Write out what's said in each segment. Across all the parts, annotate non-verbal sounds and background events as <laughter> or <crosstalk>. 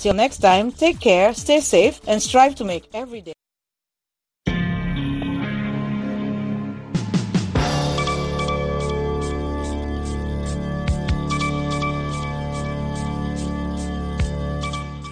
Till next time, take care, stay safe, and strive to make every day.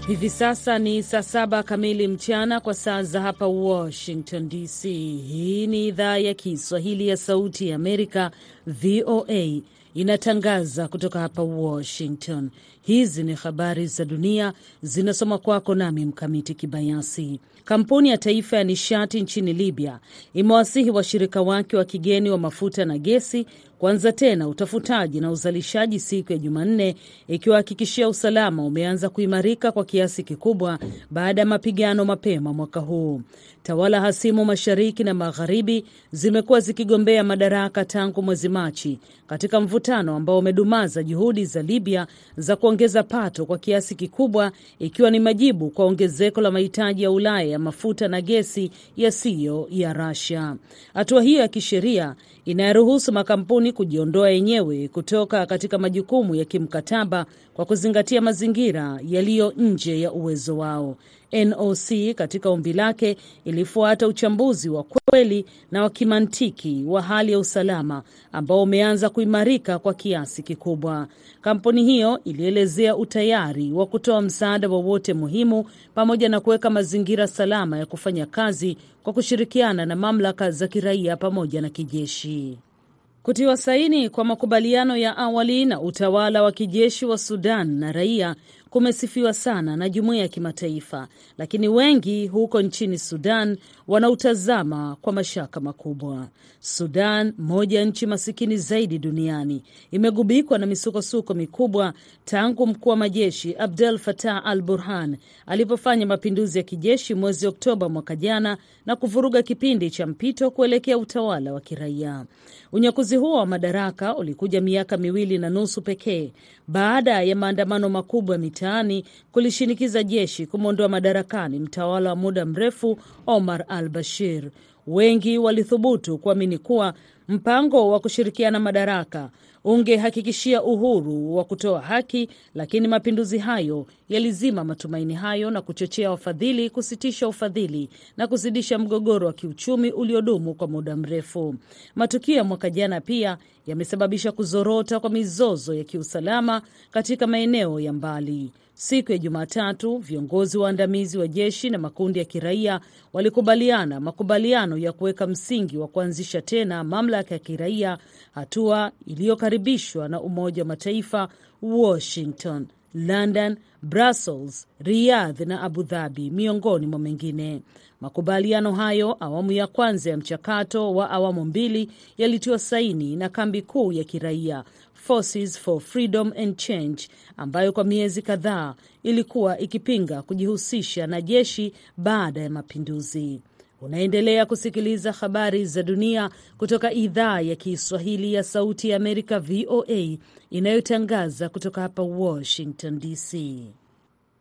Hivi sasa ni saa saba kamili mchana kwa saa za hapa Washington DC. Hii ni idhaa ya Kiswahili ya Sauti ya Amerika, VOA, inatangaza kutoka hapa Washington. Hizi ni habari za dunia zinasoma kwako nami Mkamiti Kibayasi. Kampuni ya taifa ya nishati nchini Libya imewasihi washirika wake wa kigeni wa mafuta na gesi kuanza tena utafutaji na uzalishaji siku ya Jumanne, ikiwahakikishia usalama umeanza kuimarika kwa kiasi kikubwa baada ya mapigano mapema mwaka huu. Tawala hasimu mashariki na magharibi zimekuwa zikigombea madaraka tangu mwezi Machi, katika mvutano ambao umedumaza juhudi za Libya za kuongeza pato kwa kiasi kikubwa, ikiwa ni majibu kwa ongezeko la mahitaji ya Ulaya ya mafuta na gesi yasiyo ya Russia. Hatua hiyo ya kisheria inayoruhusu makampuni kujiondoa yenyewe kutoka katika majukumu ya kimkataba kwa kuzingatia mazingira yaliyo nje ya uwezo wao. NOC katika ombi lake ilifuata uchambuzi wa kweli na wa kimantiki wa hali ya usalama ambao umeanza kuimarika kwa kiasi kikubwa. Kampuni hiyo ilielezea utayari wa kutoa msaada wowote muhimu pamoja na kuweka mazingira salama ya kufanya kazi kwa kushirikiana na mamlaka za kiraia pamoja na kijeshi. Kutiwa saini kwa makubaliano ya awali na utawala wa kijeshi wa Sudan na raia kumesifiwa sana na jumuiya ya kimataifa, lakini wengi huko nchini Sudan wanautazama kwa mashaka makubwa. Sudan, moja ya nchi masikini zaidi duniani, imegubikwa na misukosuko mikubwa tangu mkuu wa majeshi Abdel Fattah al Burhan alipofanya mapinduzi ya kijeshi mwezi Oktoba mwaka jana na kuvuruga kipindi cha mpito kuelekea utawala wa kiraia. Unyakuzi huo wa madaraka ulikuja miaka miwili na nusu pekee baada ya maandamano makubwa mitaani kulishinikiza jeshi kumwondoa madarakani mtawala wa muda mrefu Omar al Bashir. Wengi walithubutu kuamini kuwa mpango wa kushirikiana madaraka ungehakikishia uhuru wa kutoa haki, lakini mapinduzi hayo yalizima matumaini hayo na kuchochea wafadhili kusitisha ufadhili na kuzidisha mgogoro wa kiuchumi uliodumu kwa muda mrefu. Matukio ya mwaka jana pia yamesababisha kuzorota kwa mizozo ya kiusalama katika maeneo ya mbali. Siku ya Jumatatu, viongozi waandamizi wa jeshi na makundi ya kiraia walikubaliana makubaliano ya kuweka msingi wa kuanzisha tena mamlaka ya kiraia, hatua iliyokaribishwa na Umoja wa Mataifa, Washington, London, Brussels, Riyadh na Abu Dhabi miongoni mwa mengine. Makubaliano hayo, awamu ya kwanza ya mchakato wa awamu mbili, yalitiwa saini na kambi kuu ya kiraia Forces for Freedom and Change ambayo kwa miezi kadhaa ilikuwa ikipinga kujihusisha na jeshi baada ya mapinduzi. Unaendelea kusikiliza habari za dunia kutoka idhaa ya Kiswahili ya Sauti ya Amerika, VOA, inayotangaza kutoka hapa Washington DC.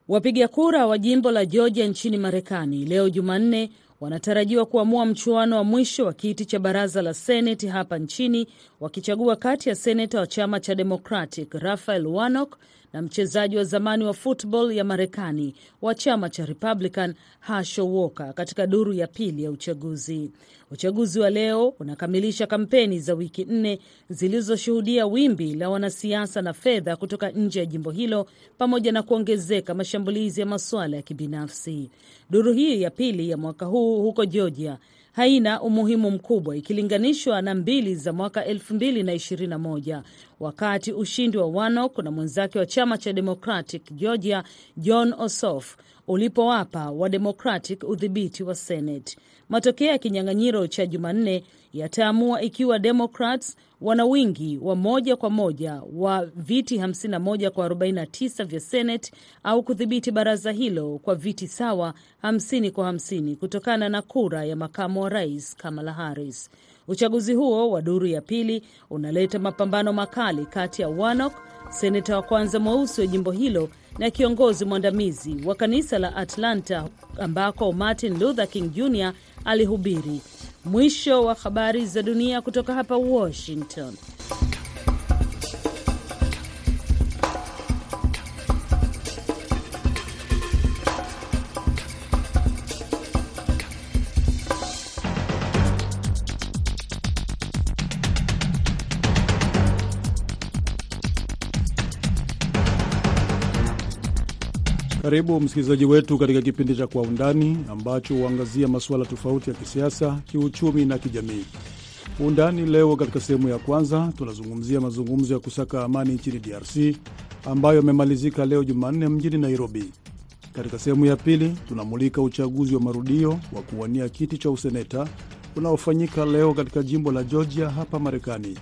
Wapiga kura wa jimbo la Georgia nchini Marekani leo Jumanne wanatarajiwa kuamua mchuano wa mwisho wa kiti cha baraza la Seneti hapa nchini, wakichagua kati ya seneta wa chama cha Democratic Raphael Warnock na mchezaji wa zamani wa football ya Marekani wa chama cha Republican Herschel Walker katika duru ya pili ya uchaguzi. Uchaguzi wa leo unakamilisha kampeni za wiki nne zilizoshuhudia wimbi la wanasiasa na fedha kutoka nje ya jimbo hilo pamoja na kuongezeka mashambulizi ya masuala ya kibinafsi. Duru hii ya pili ya mwaka huu huko Georgia haina umuhimu mkubwa ikilinganishwa na mbili za mwaka 2021 wakati ushindi wa Warnock na mwenzake wa chama cha Democratic Georgia John Ossoff ulipowapa wa Democratic udhibiti wa Senate. Matokeo ya kinyang'anyiro cha Jumanne yataamua ikiwa Democrats wana wingi wa moja kwa moja wa viti 51 kwa 49 vya Senate au kudhibiti baraza hilo kwa viti sawa 50 kwa 50 kutokana na kura ya makamu wa rais Kamala Harris. Uchaguzi huo wa duru ya pili unaleta mapambano makali kati ya Warnock, seneta wa kwanza mweusi wa jimbo hilo na kiongozi mwandamizi wa kanisa la Atlanta ambako Martin Luther King Jr alihubiri. Mwisho wa habari za dunia kutoka hapa Washington. Karibu msikilizaji wetu katika kipindi cha Kwa Undani ambacho huangazia masuala tofauti ya kisiasa, kiuchumi na kijamii. Undani leo, katika sehemu ya kwanza tunazungumzia mazungumzo ya kusaka amani nchini DRC ambayo yamemalizika leo Jumanne mjini Nairobi. Katika sehemu ya pili tunamulika uchaguzi wa marudio wa kuwania kiti cha useneta unaofanyika leo katika jimbo la Georgia hapa Marekani.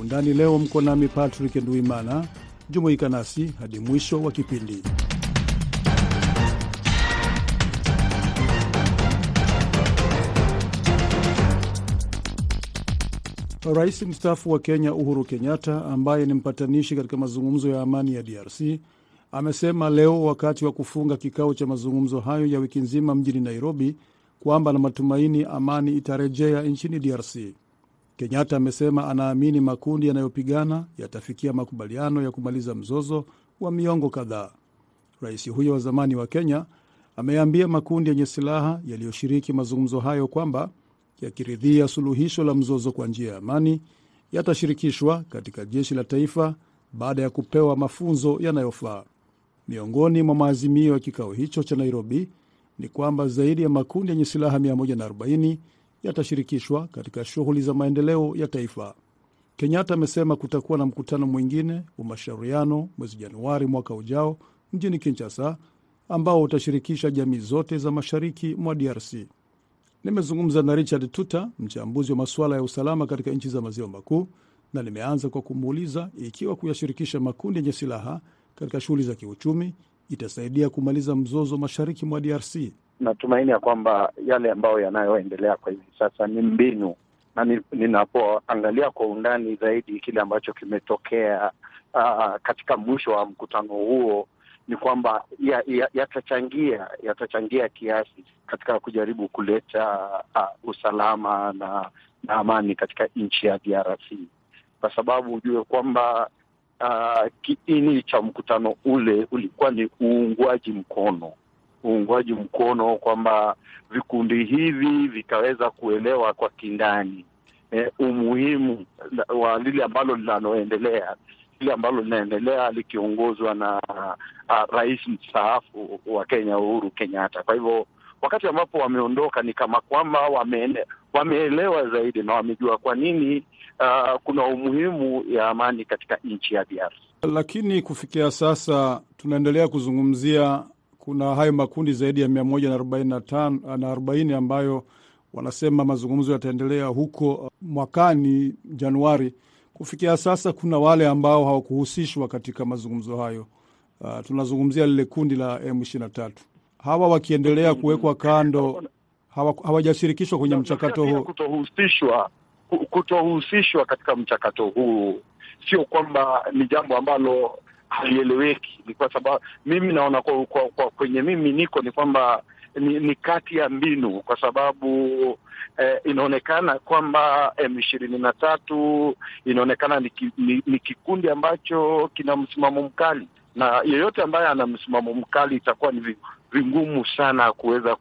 Undani leo mko nami Patrick Nduimana. Jumuika nasi hadi mwisho wa kipindi. Rais mstaafu wa Kenya Uhuru Kenyatta, ambaye ni mpatanishi katika mazungumzo ya amani ya DRC, amesema leo wakati wa kufunga kikao cha mazungumzo hayo ya wiki nzima mjini Nairobi kwamba na matumaini amani itarejea nchini DRC. Kenyatta amesema anaamini makundi yanayopigana yatafikia makubaliano ya kumaliza mzozo wa miongo kadhaa. Rais huyo wa zamani wa Kenya ameambia makundi yenye silaha yaliyoshiriki mazungumzo hayo kwamba yakiridhia suluhisho la mzozo kwa njia ya amani yatashirikishwa katika jeshi la taifa baada ya kupewa mafunzo yanayofaa. Miongoni mwa maazimio ya kikao hicho cha Nairobi ni kwamba zaidi ya makundi yenye silaha 140 yatashirikishwa katika shughuli za maendeleo ya taifa. Kenyatta amesema kutakuwa na mkutano mwingine wa mashauriano mwezi Januari mwaka ujao mjini Kinshasa, ambao utashirikisha jamii zote za mashariki mwa DRC. Nimezungumza na Richard Tuta, mchambuzi wa masuala ya usalama katika nchi za maziwa makuu, na nimeanza kwa kumuuliza ikiwa kuyashirikisha makundi yenye silaha katika shughuli za kiuchumi itasaidia kumaliza mzozo mashariki mwa DRC. Natumaini ya kwamba yale ambayo yanayoendelea kwa hivi sasa ni mbinu, na ninapoangalia kwa undani zaidi kile ambacho kimetokea uh, katika mwisho wa mkutano huo ni kwamba yatachangia ya, ya yatachangia kiasi katika kujaribu kuleta uh, usalama na, na amani katika nchi ya DRC, kwa sababu ujue kwamba uh, kiini cha mkutano ule ulikuwa ni uungwaji mkono. Uungwaji mkono kwamba vikundi hivi vikaweza kuelewa kwa kindani eh, umuhimu wa lile ambalo linaloendelea lile ambalo linaendelea likiongozwa na uh, rais mstaafu wa Kenya Uhuru Kenyatta. Kwa hivyo wakati ambapo wameondoka ni kama kwamba wameene, wameelewa zaidi na wamejua kwa nini uh, kuna umuhimu ya amani katika nchi ya DRC. Lakini kufikia sasa tunaendelea kuzungumzia kuna hayo makundi zaidi ya mia moja na arobaini na tano na arobaini ambayo wanasema mazungumzo yataendelea huko mwakani Januari. Kufikia sasa kuna wale ambao hawakuhusishwa katika mazungumzo hayo. Uh, tunazungumzia lile kundi la M23. Hawa wakiendelea kuwekwa kando, hawajashirikishwa kwenye mchakato huu. Kutohusishwa, kutohusishwa katika mchakato huu sio kwamba ni jambo ambalo halieleweki. Ni kwa sababu mimi naona kwa, kwa, kwa kwenye mimi niko ni kwamba ni, ni kati ya mbinu kwa sababu eh, inaonekana kwamba M ishirini na tatu inaonekana ni, ni, ni kikundi ambacho kina msimamo mkali, na yeyote ambaye ana msimamo mkali itakuwa ni vingumu sana kuweza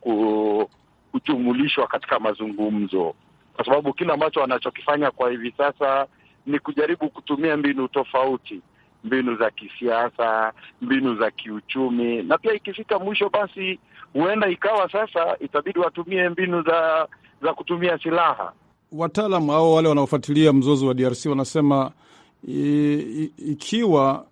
kujumulishwa katika mazungumzo, kwa sababu kile ambacho wanachokifanya kwa hivi sasa ni kujaribu kutumia mbinu tofauti mbinu za kisiasa, mbinu za kiuchumi, na pia ikifika mwisho, basi huenda ikawa sasa itabidi watumie mbinu za za kutumia silaha. Wataalam au wale wanaofuatilia mzozo wa DRC wanasema i, i, ikiwa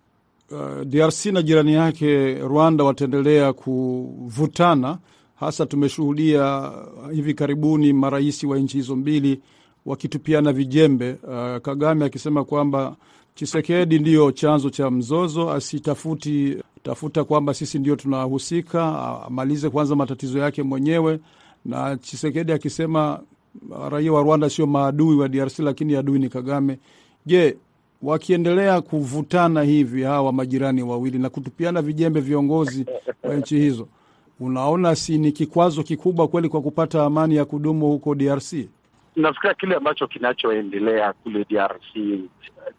uh, DRC na jirani yake Rwanda wataendelea kuvutana, hasa tumeshuhudia hivi karibuni marais wa nchi hizo mbili wakitupiana vijembe, uh, Kagame akisema kwamba Chisekedi ndiyo chanzo cha mzozo, asitafuti tafuta kwamba sisi ndio tunahusika, amalize kwanza matatizo yake mwenyewe, na Chisekedi akisema raia wa Rwanda sio maadui wa DRC, lakini adui ni Kagame. Je, wakiendelea kuvutana hivi hawa majirani wawili na kutupiana vijembe viongozi wa nchi hizo, unaona si ni kikwazo kikubwa kweli kwa kupata amani ya kudumu huko DRC? Nafikiria kile ambacho kinachoendelea kule DRC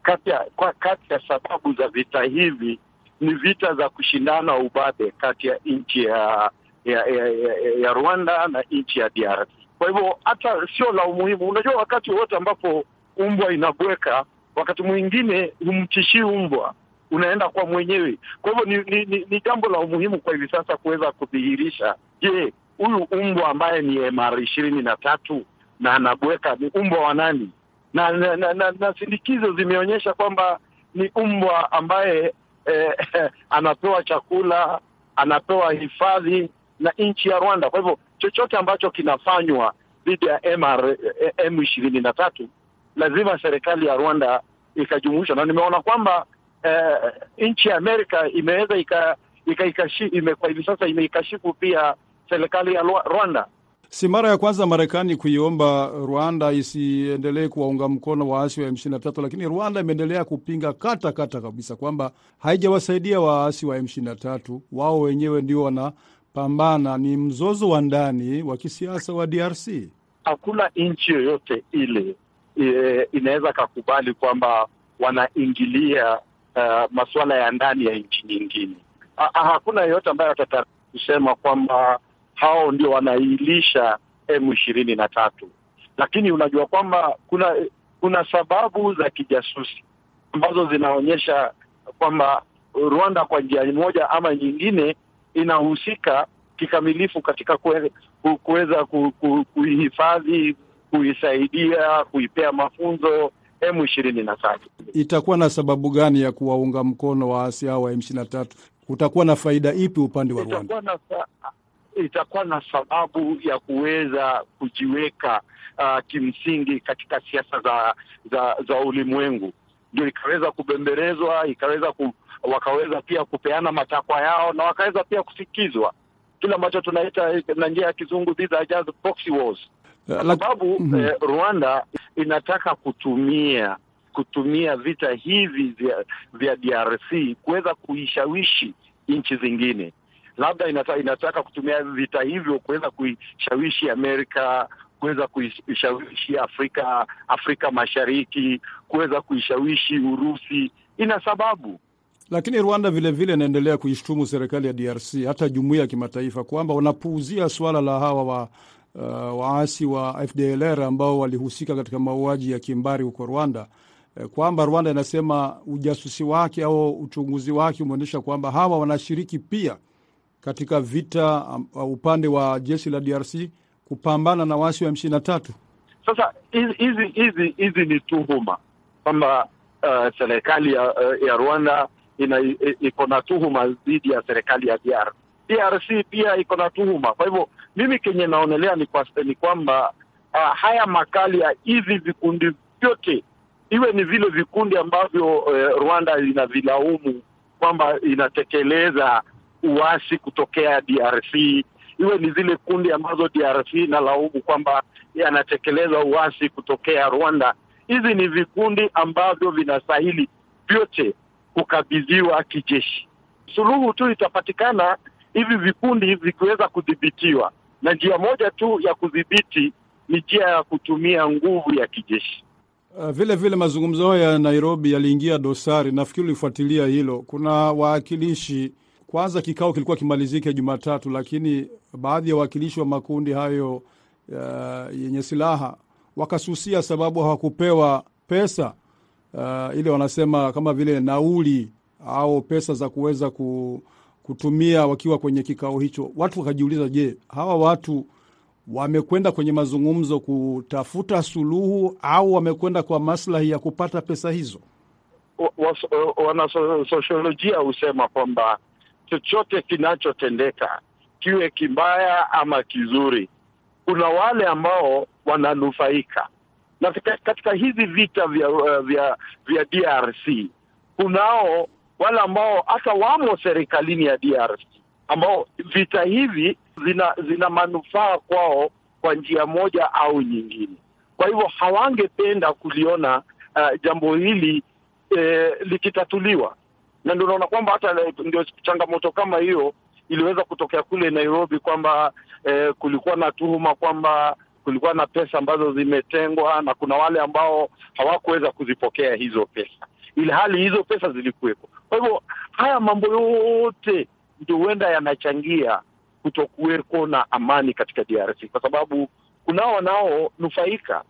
kati ya kati ya sababu za vita hivi ni vita za kushindana ubabe kati ya nchi ya ya, ya, ya ya Rwanda na nchi ya DRC. Kwa hivyo hata sio la umuhimu. Unajua, wakati wowote ambapo umbwa inabweka, wakati mwingine humtishii umbwa, unaenda kwa mwenyewe. Kwa hivyo ni, ni, ni, ni jambo la umuhimu kwa hivi sasa kuweza kudhihirisha, je, huyu umbwa ambaye ni MR ishirini na tatu na anabweka ni umbwa wa nani? Na, na, na, na, na sindikizo zimeonyesha kwamba ni umbwa ambaye eh, <laughs> anapewa chakula, anapewa hifadhi na nchi ya Rwanda. Kwa hivyo chochote ambacho kinafanywa dhidi ya MR M ishirini na tatu lazima serikali ya Rwanda ikajumuishwa, na nimeona kwamba eh, nchi ya Amerika imeweza ika, ika, ikashi, ime, kwa hivi sasa imeikashifu pia serikali ya Rwanda. Si mara ya kwanza Marekani kuiomba Rwanda isiendelee kuwaunga mkono waasi wa M23, lakini Rwanda imeendelea kupinga kata kata kabisa kwamba haijawasaidia waasi wa M23. Wao wenyewe ndio wanapambana, ni mzozo wa ndani wa kisiasa wa DRC. Hakuna nchi yoyote ile e, inaweza kakubali kwamba wanaingilia uh, masuala ya ndani ya nchi nyingine. Ha, hakuna yoyote ambayo atataka kusema kwamba hao ndio wanailisha M ishirini na tatu, lakini unajua kwamba kuna kuna sababu za kijasusi ambazo zinaonyesha kwamba Rwanda kwa njia moja ama nyingine inahusika kikamilifu katika kuweza kuihifadhi, kuisaidia, kuipea mafunzo M ishirini na tatu. Itakuwa na sababu gani ya kuwaunga mkono waasi hao wa M ishirini na tatu? Kutakuwa na faida ipi upande wa Rwanda? Itakuwa na, sababu ya kuweza kujiweka uh, kimsingi katika siasa za za, za ulimwengu, ndio ikaweza kubembelezwa, ikaweza ku, wakaweza pia kupeana matakwa yao na wakaweza pia kusikizwa, kile ambacho tunaita na njia ya kizungu these are just proxy wars, kwa sababu mm -hmm. eh, Rwanda inataka kutumia kutumia vita hivi vya, vya DRC kuweza kuishawishi nchi zingine labda inataka, inataka kutumia vita hivyo kuweza kuishawishi Amerika, kuweza kuishawishi Afrika Afrika Mashariki, kuweza kuishawishi Urusi. Ina sababu. Lakini Rwanda vilevile inaendelea kuishtumu serikali ya DRC, hata jumuiya ya kimataifa kwamba wanapuuzia swala la hawa wa uh, waasi wa FDLR ambao walihusika katika mauaji ya kimbari huko Rwanda, kwamba Rwanda inasema ujasusi wake au uchunguzi wake umeonyesha kwamba hawa wanashiriki pia katika vita uh, upande wa jeshi la DRC kupambana na waasi wa M23. Sasa hizi hizi hizi ni tuhuma kwamba uh, serikali ya, uh, ya Rwanda ina iko na tuhuma dhidi ya serikali ya DR. DRC pia iko na tuhuma. Kwa hivyo mimi kenye naonelea ni, kwa, ni kwamba uh, haya makali ya hivi vikundi vyote iwe ni vile vikundi ambavyo uh, Rwanda inavilaumu kwamba inatekeleza uasi kutokea DRC, iwe ni zile kundi ambazo DRC inalaumu kwamba yanatekeleza uasi kutokea Rwanda. Hizi ni vikundi ambavyo vinastahili vyote kukabidhiwa kijeshi. Suluhu tu itapatikana hivi vikundi vikiweza kudhibitiwa, na njia moja tu ya kudhibiti ni njia ya kutumia nguvu ya kijeshi. Uh, vile vile mazungumzo hayo ya Nairobi yaliingia dosari. Nafikiri ulifuatilia hilo. Kuna wawakilishi kwanza, kikao kilikuwa kimalizike Jumatatu, lakini baadhi ya wawakilishi wa makundi hayo uh, yenye silaha wakasusia sababu hawakupewa pesa uh, ile wanasema kama vile nauli au pesa za kuweza kutumia wakiwa kwenye kikao hicho. Watu wakajiuliza, je, hawa watu wamekwenda kwenye mazungumzo kutafuta suluhu au wamekwenda kwa maslahi ya kupata pesa hizo? Wanasosiolojia husema kwamba chochote kinachotendeka kiwe kibaya ama kizuri, kuna wale ambao wananufaika na katika hizi vita vya vya vya DRC. Kunao wale ambao hata wamo serikalini ya DRC ambao vita hivi zina zina manufaa kwao kwa njia moja au nyingine. Kwa hivyo hawangependa kuliona uh, jambo hili eh, likitatuliwa, na ndio unaona kwamba hata ndio changamoto kama hiyo iliweza kutokea kule Nairobi kwamba eh, kulikuwa na tuhuma kwamba kulikuwa na pesa ambazo zimetengwa na kuna wale ambao hawakuweza kuzipokea hizo pesa, ili hali hizo pesa zilikuwepo. Kwa hivyo haya mambo yote ndio huenda yanachangia kutokuweko na amani katika DRC, kwa sababu kunao wanaonufaika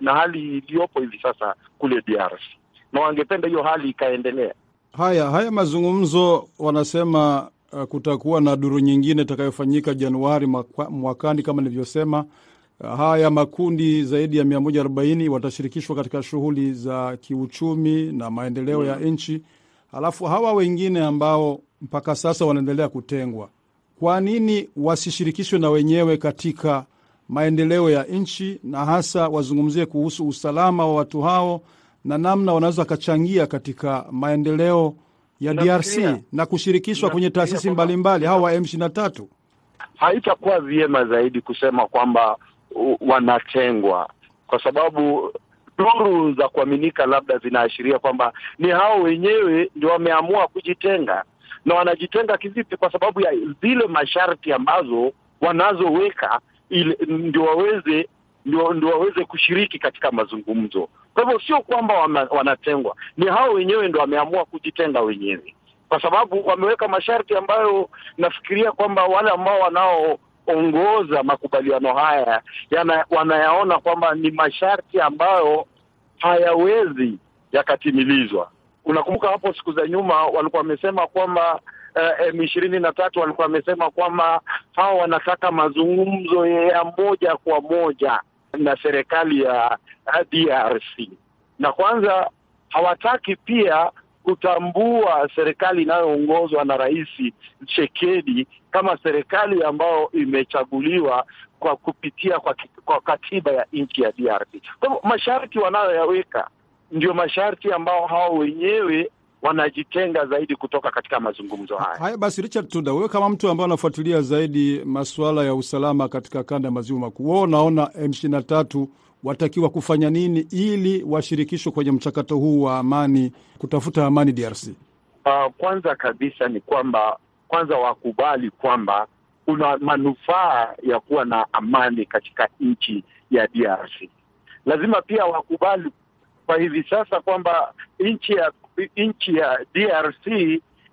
na hali iliyopo hivi sasa kule DRC na wangependa hiyo hali ikaendelea. Haya haya mazungumzo wanasema uh, kutakuwa na duru nyingine itakayofanyika Januari mwakani kama nilivyosema. Uh, haya makundi zaidi ya 140 watashirikishwa katika shughuli za kiuchumi na maendeleo ya nchi, halafu hawa wengine ambao mpaka sasa wanaendelea kutengwa, kwa nini wasishirikishwe na wenyewe katika maendeleo ya nchi, na hasa wazungumzie kuhusu usalama wa watu hao na namna wanaweza wakachangia katika maendeleo ya DRC na kushirikishwa kwenye taasisi mbalimbali hawa wa M23. haitakuwa vyema zaidi kusema kwamba wanatengwa kwa sababu duru za kuaminika labda zinaashiria kwamba ni hao wenyewe ndio wameamua kujitenga na wanajitenga kivipi kwa sababu ya zile masharti ambazo wanazoweka ili ndio waweze ndio, ndio waweze kushiriki katika mazungumzo. Kwa hivyo sio kwamba wanatengwa. Ni hao wenyewe ndio wameamua kujitenga wenyewe. Kwa sababu wameweka masharti ambayo nafikiria kwamba wale ambao wanaoongoza makubaliano haya yana, wanayaona kwamba ni masharti ambayo hayawezi yakatimilizwa. Unakumbuka hapo siku za nyuma walikuwa wamesema kwamba M ishirini na tatu walikuwa wamesema kwamba hawa wanataka mazungumzo ya moja kwa moja na serikali ya ya DRC na kwanza hawataki pia kutambua serikali inayoongozwa na Rais Tshisekedi kama serikali ambayo imechaguliwa kwa kupitia kwa, kwa katiba ya nchi ya DRC. Kwa hivyo masharti wanayoyaweka ndio masharti ambao hao wenyewe wanajitenga zaidi kutoka katika mazungumzo haya. Haya basi, Richard Tunda, wewe kama mtu ambaye anafuatilia zaidi masuala ya usalama katika kanda ya maziwa makuu, wewe unaona M23 watakiwa kufanya nini ili washirikishwe kwenye mchakato huu wa amani, kutafuta amani DRC? Uh, kwanza kabisa ni kwamba kwanza wakubali kwamba kuna manufaa ya kuwa na amani katika nchi ya DRC. Lazima pia wakubali kwa hivi sasa kwamba nchi ya nchi ya DRC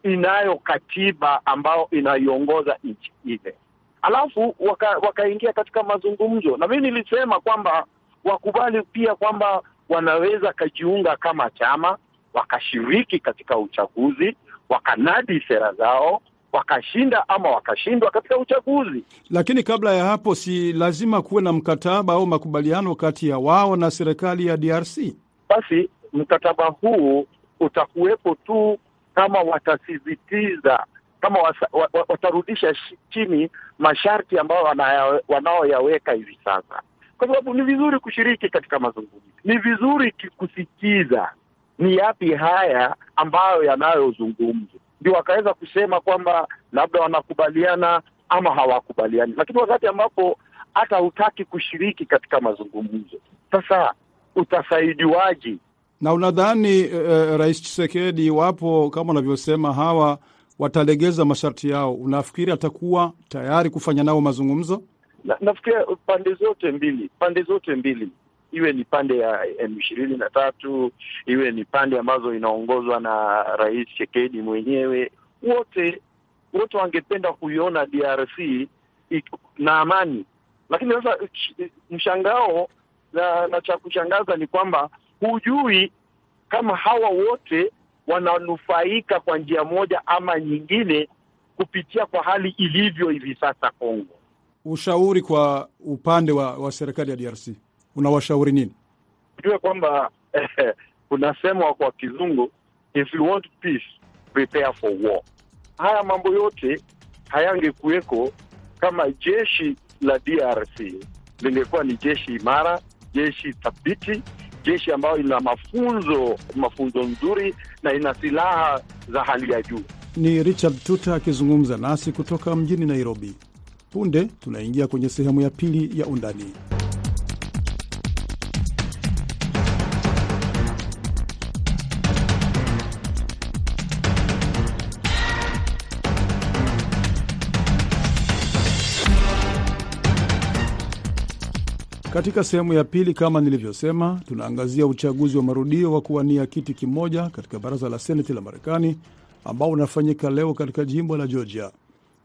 inayo katiba ambayo inaiongoza nchi ile, alafu waka- wakaingia katika mazungumzo, na mimi nilisema kwamba wakubali pia kwamba wanaweza kajiunga kama chama wakashiriki katika uchaguzi, wakanadi sera zao, wakashinda ama wakashindwa katika uchaguzi. Lakini kabla ya hapo, si lazima kuwe na mkataba au makubaliano kati ya wao na serikali ya DRC? Basi mkataba huu utakuwepo tu kama watasisitiza, kama watarudisha chini masharti ambayo wanaoyaweka hivi sasa, kwa sababu ni vizuri kushiriki katika mazungumzo, ni vizuri ki- kusikiza ni yapi haya ambayo yanayozungumzwa, ndio wakaweza kusema kwamba labda wanakubaliana ama hawakubaliani. Lakini wakati ambapo hata hutaki kushiriki katika mazungumzo, sasa utasaidiwaje? Na unadhani eh, Rais Chisekedi, iwapo kama unavyosema hawa watalegeza masharti yao, unafikiri atakuwa tayari kufanya nao mazungumzo? na, nafikiria pande zote mbili pande zote mbili iwe ni pande ya M ishirini na tatu iwe ni pande ambazo inaongozwa na Rais Tshisekedi mwenyewe, wote wote wangependa kuiona DRC na amani, lakini sasa mshangao na, na cha kushangaza ni kwamba hujui kama hawa wote wananufaika kwa njia moja ama nyingine kupitia kwa hali ilivyo hivi sasa Kongo. Ushauri kwa upande wa, wa serikali ya DRC unawashauri nini? Ujue kwamba eh, kunasemwa kwa kizungu, if you want peace prepare for war. Haya mambo yote hayangekuweko kama jeshi la DRC lingekuwa ni jeshi imara, jeshi thabiti, jeshi ambayo ina mafunzo mafunzo nzuri na ina silaha za hali ya juu. Ni Richard Tuta akizungumza nasi kutoka mjini Nairobi. Punde tunaingia kwenye sehemu ya pili ya Undani. Katika sehemu ya pili, kama nilivyosema, tunaangazia uchaguzi wa marudio wa kuwania kiti kimoja katika baraza la seneti la Marekani ambao unafanyika leo katika jimbo la Georgia.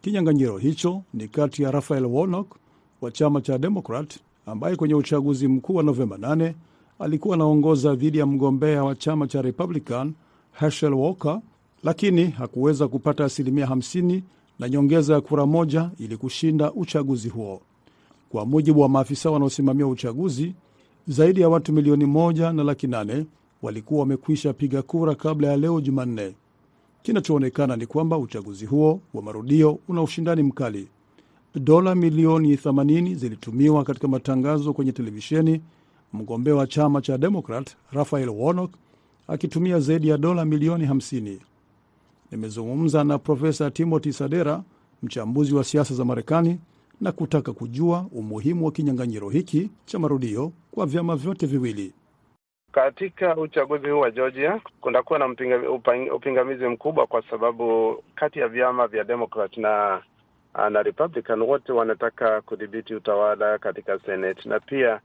Kinyang'anyiro hicho ni kati ya Raphael Warnock wa chama cha Demokrat ambaye kwenye uchaguzi mkuu wa Novemba 8 alikuwa anaongoza dhidi ya mgombea wa chama cha Republican Herschel Walker lakini hakuweza kupata asilimia 50 na nyongeza ya kura moja ili kushinda uchaguzi huo. Kwa mujibu wa maafisa wanaosimamia uchaguzi, zaidi ya watu milioni moja na laki nane walikuwa wamekwisha piga kura kabla ya leo Jumanne. Kinachoonekana ni kwamba uchaguzi huo wa marudio una ushindani mkali. Dola milioni 80 zilitumiwa katika matangazo kwenye televisheni, mgombea wa chama cha Demokrat Rafael Warnock akitumia zaidi ya dola milioni 50. Nimezungumza na Profesa Timothy Sadera, mchambuzi wa siasa za Marekani, na kutaka kujua umuhimu wa kinyang'anyiro hiki cha marudio kwa vyama vyote viwili. Katika uchaguzi huu wa Georgia kunakuwa na mpinga, upang, upingamizi mkubwa kwa sababu kati ya vyama vya Democrat na na Republican wote wanataka kudhibiti utawala katika Senate, na pia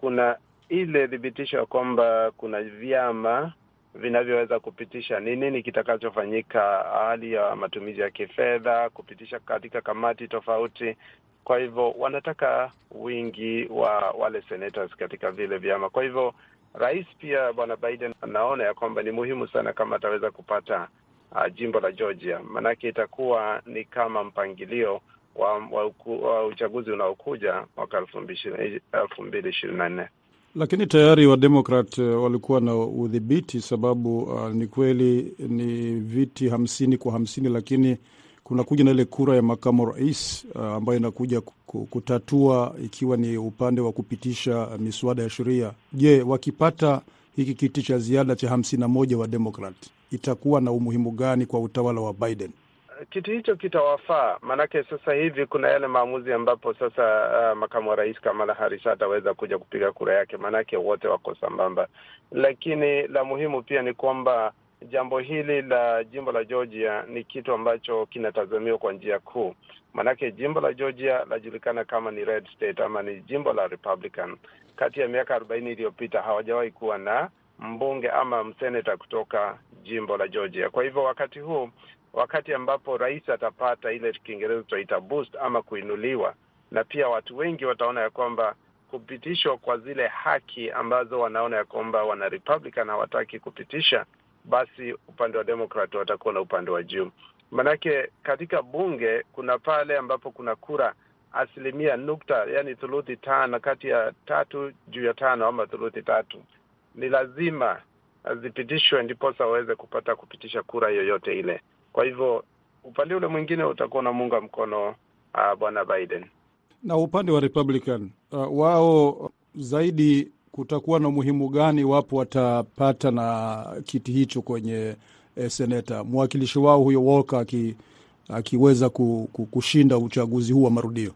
kuna ile thibitisho ya kwamba kuna vyama vinavyoweza kupitisha ni nini kitakachofanyika, hali ya matumizi ya kifedha, kupitisha katika kamati tofauti. Kwa hivyo wanataka wingi wa wale senators katika vile vyama. Kwa hivyo rais pia bwana Biden anaona ya kwamba ni muhimu sana kama ataweza kupata uh, jimbo la Georgia, maanake itakuwa ni kama mpangilio wa, wa, wa uchaguzi unaokuja mwaka elfu mbili ishirini na nne lakini tayari Wademokrat walikuwa na udhibiti, sababu uh, ni kweli ni viti hamsini kwa hamsini, lakini kuna kuja na ile kura ya makamu rais uh, ambayo inakuja kutatua ikiwa ni upande wa kupitisha miswada ya sheria. Je, wakipata hiki kiti cha ziada cha hamsini na moja wa Demokrat itakuwa na umuhimu gani kwa utawala wa Biden? Kiti hicho kitawafaa, maanake sasa hivi kuna yale maamuzi ambapo sasa uh, makamu wa rais Kamala Harris ataweza kuja kupiga kura yake, maanake wote wako sambamba. Lakini la muhimu pia ni kwamba jambo hili la jimbo la Georgia ni kitu ambacho kinatazamiwa kwa njia kuu, maanake jimbo la Georgia lajulikana kama ni red state ama ni jimbo la Republican. Kati ya miaka arobaini iliyopita hawajawahi kuwa na mbunge ama mseneta kutoka jimbo la Georgia. Kwa hivyo wakati huu wakati ambapo rais atapata ile Kiingereza tutaita boost ama kuinuliwa, na pia watu wengi wataona ya kwamba kupitishwa kwa zile haki ambazo wanaona ya kwamba wana Republican hawataki kupitisha, basi upande wa Demokrat watakuwa na upande wa juu. Manake katika bunge kuna pale ambapo kuna kura asilimia nukta, yani thuluthi tano kati ya tatu juu ya tano ama thuluthi tatu, ni lazima zipitishwe ndiposa waweze kupata kupitisha kura yoyote ile. Kwa hivyo upande ule mwingine utakuwa unamuunga mkono uh, bwana Biden na upande wa Republican uh, wao zaidi kutakuwa na umuhimu gani wapo watapata na kiti hicho kwenye eh, seneta mwakilishi wao huyo Walker aki, akiweza ku, ku, kushinda uchaguzi huu wa marudio,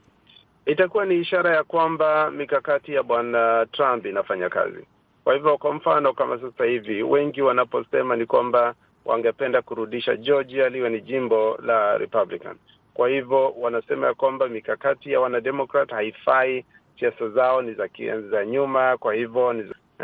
itakuwa ni ishara ya kwamba mikakati ya bwana Trump inafanya kazi. Kwa hivyo, kwa mfano kama sasa hivi wengi wanaposema ni kwamba wangependa kurudisha Georgia liwe ni jimbo la Republican. Kwa hivyo wanasema ya kwamba mikakati ya wanademokrat haifai, siasa zao ni za za nyuma, kwa hivyo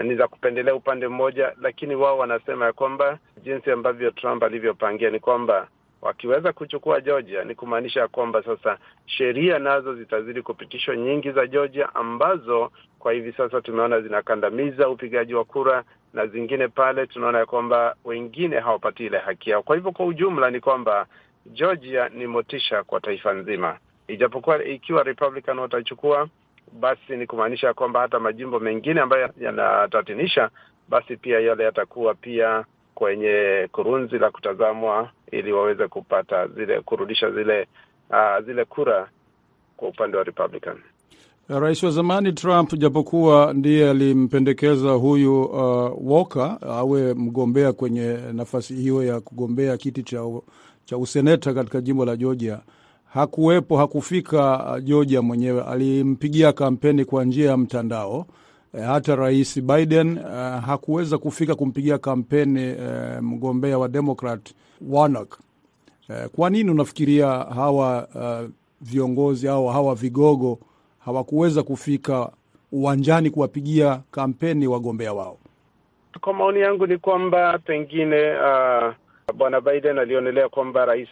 ni za kupendelea upande mmoja, lakini wao wanasema ya kwamba jinsi ambavyo Trump alivyopangia ni kwamba wakiweza kuchukua Georgia ni kumaanisha kwamba sasa sheria nazo zitazidi kupitishwa nyingi za Georgia ambazo kwa hivi sasa tumeona zinakandamiza upigaji wa kura na zingine pale tunaona ya kwamba wengine hawapati ile haki yao. Kwa hivyo kwa ujumla ni kwamba Georgia ni motisha kwa taifa nzima, ijapokuwa ikiwa Republican watachukua, basi ni kumaanisha kwamba hata majimbo mengine ambayo yanatatinisha, basi pia yale yatakuwa pia kwenye kurunzi la kutazamwa, ili waweze kupata zile kurudisha zile uh, zile kura kwa upande wa Republican. Rais wa zamani Trump japokuwa ndiye alimpendekeza huyu uh, Walker awe mgombea kwenye nafasi hiyo ya kugombea kiti cha, cha useneta katika jimbo la Georgia, hakuwepo, hakufika Georgia mwenyewe, alimpigia kampeni kwa njia ya mtandao. E, hata Rais Biden uh, hakuweza kufika kumpigia kampeni uh, mgombea wa Democrat Warnock. Uh, kwa nini unafikiria hawa uh, viongozi au hawa vigogo hawakuweza kufika uwanjani kuwapigia kampeni wagombea wao? Kwa maoni yangu ni kwamba pengine uh, bwana Biden alionelea kwamba rais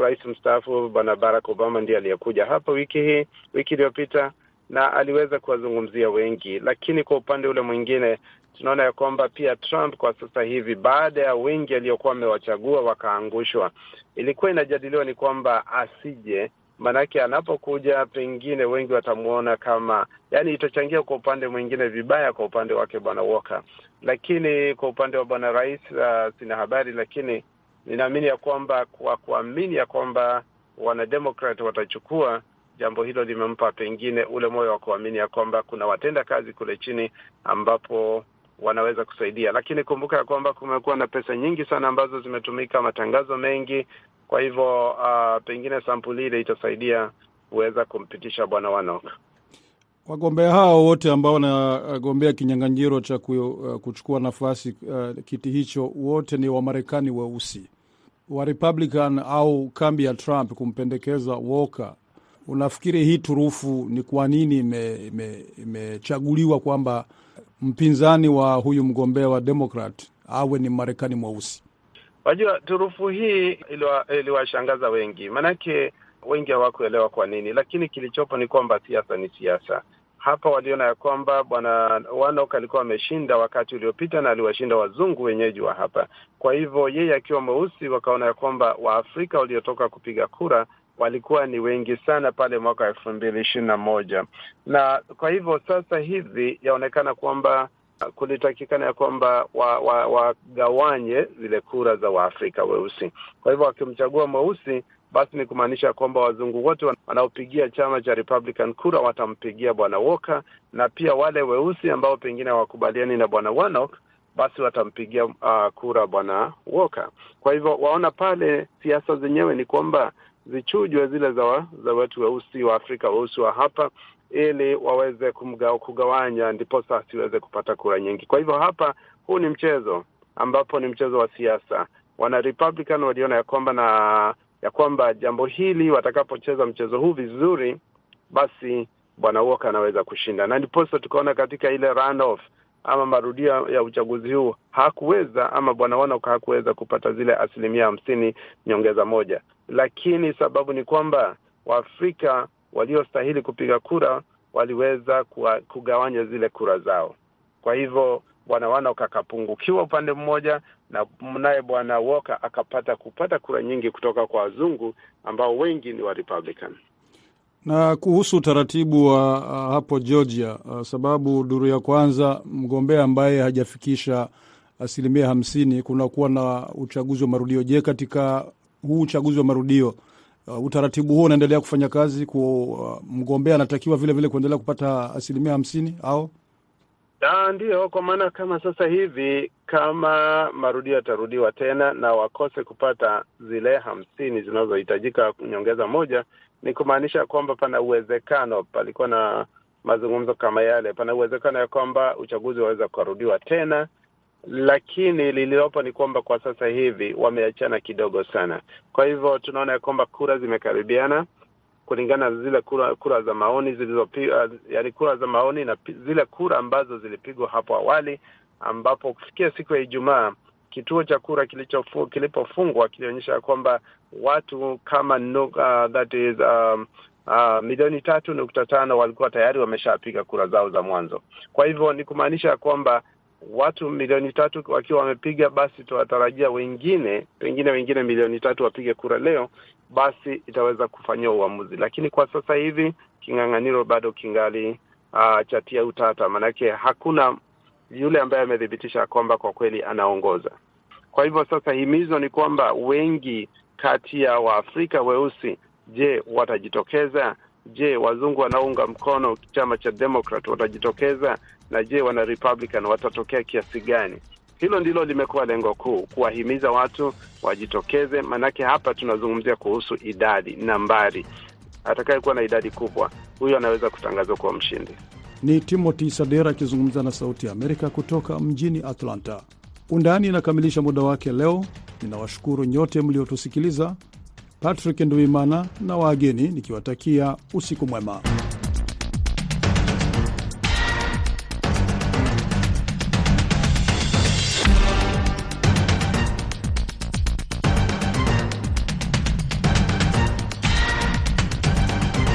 rais mstaafu bwana Barack Obama ndiye aliyekuja hapa wiki hii, wiki iliyopita, na aliweza kuwazungumzia wengi, lakini kwa upande ule mwingine tunaona ya kwamba pia Trump kwa sasa hivi, baada ya wengi aliyokuwa amewachagua wakaangushwa, ilikuwa inajadiliwa ni kwamba asije, maanake anapokuja pengine wengi watamwona kama, yani itachangia kwa upande mwingine vibaya kwa upande wake bwana Walker, lakini kwa upande wa bwana rais uh, sina habari, lakini ninaamini ya kwamba kwa kuamini ya kwamba wanademokrat watachukua jambo hilo limempa pengine ule moyo wa kuamini ya kwamba kuna watenda kazi kule chini ambapo wanaweza kusaidia, lakini kumbuka ya kwamba kumekuwa na pesa nyingi sana ambazo zimetumika, matangazo mengi. Kwa hivyo uh, pengine sampuli ile itasaidia kuweza kumpitisha bwana Wanok. Wagombea hao wote ambao wanagombea kinyang'anyiro cha kuchukua nafasi uh, kiti hicho, wote ni Wamarekani weusi wa Republican au kambi ya Trump kumpendekeza Walker. Unafikiri hii turufu ni kwa nini imechaguliwa ime, ime kwamba mpinzani wa huyu mgombea wa Democrat awe ni Marekani mweusi? Wajua, turufu hii iliwashangaza wengi, maanake wengi hawakuelewa kwa nini, lakini kilichopo ni kwamba siasa ni siasa. Hapa waliona ya kwamba bwana Wanok alikuwa ameshinda wakati uliopita na aliwashinda wazungu wenyeji wa hapa. Kwa hivyo yeye akiwa mweusi, wakaona ya kwamba Waafrika waliotoka kupiga kura walikuwa ni wengi sana pale mwaka elfu mbili ishirini na moja na kwa hivyo sasa hivi yaonekana kwamba kulitakikana ya kwamba wagawanye wa, wa zile kura za Waafrika weusi. Kwa hivyo wakimchagua mweusi basi ni kumaanisha kwamba wazungu wote wanaopigia chama cha Republican kura watampigia bwana Walker, na pia wale weusi ambao pengine hawakubaliani na bwana Warnock basi watampigia uh, kura bwana Walker. Kwa hivyo waona pale siasa zenyewe ni kwamba zichujwe zile za, za watu weusi wa Afrika weusi wa hapa ili waweze kumga, kugawanya ndiposa asiweze kupata kura nyingi. Kwa hivyo hapa, huu ni mchezo ambapo ni mchezo wa siasa. Wana Republican waliona ya kwamba na ya kwamba jambo hili watakapocheza mchezo huu vizuri, basi bwana Walker anaweza kushinda, na ndiposa tukaona katika ile runoff ama marudio ya uchaguzi huu hakuweza ama bwana Wanok hakuweza kupata zile asilimia hamsini nyongeza moja, lakini sababu ni kwamba Waafrika waliostahili kupiga kura waliweza kuwa, kugawanya zile kura zao. Kwa hivyo bwana Warnock akapungukiwa upande mmoja na naye bwana Walker akapata kupata kura nyingi kutoka kwa wazungu ambao wengi ni wa Republican. Na kuhusu utaratibu wa uh, hapo Georgia uh, sababu duru ya kwanza mgombea ambaye hajafikisha asilimia hamsini kunakuwa na uchaguzi wa marudio. Je, katika huu uchaguzi wa marudio uh, utaratibu huo unaendelea kufanya kazi ku uh, mgombea anatakiwa vile vile kuendelea kupata asilimia hamsini au? Ndiyo, kwa maana kama sasa hivi kama marudio yatarudiwa tena na wakose kupata zile hamsini zinazohitajika nyongeza moja, ni kumaanisha kwamba pana uwezekano, palikuwa na mazungumzo kama yale, pana uwezekano ya kwamba uchaguzi waweza kukarudiwa tena, lakini lililopo ni kwamba kwa sasa hivi wameachana kidogo sana. Kwa hivyo tunaona ya kwamba kura zimekaribiana kulingana na zile kura, kura za maoni zilizopigwa, yani kura za maoni na zile kura ambazo zilipigwa hapo awali, ambapo kufikia siku ya Ijumaa kituo cha kura kilipofungwa kilionyesha kwamba watu kama uh, that is um, uh, milioni tatu nukta tano walikuwa tayari wameshapiga kura zao za mwanzo. Kwa hivyo ni kumaanisha kwamba watu milioni tatu wakiwa wamepiga, basi tunatarajia wengine pengine wengine milioni tatu wapige kura leo, basi itaweza kufanyiwa uamuzi. Lakini kwa sasa hivi king'ang'aniro bado kingali uh, chatia utata, maanake hakuna yule ambaye amethibitisha kwamba kwa kweli anaongoza. Kwa hivyo sasa himizo ni kwamba wengi kati ya Waafrika weusi, je, watajitokeza? Je, wazungu wanaounga mkono chama cha Democrat watajitokeza? Na je, wana Republican watatokea kiasi gani? Hilo ndilo limekuwa lengo kuu, kuwahimiza watu wajitokeze, maanake hapa tunazungumzia kuhusu idadi, nambari. Atakayekuwa na idadi kubwa, huyo anaweza kutangazwa kuwa mshindi. Ni Timothy Sadera akizungumza na Sauti ya Amerika kutoka mjini Atlanta. Undani inakamilisha muda wake leo. Ninawashukuru nyote mliotusikiliza. Patrick Nduimana na wageni nikiwatakia usiku mwema.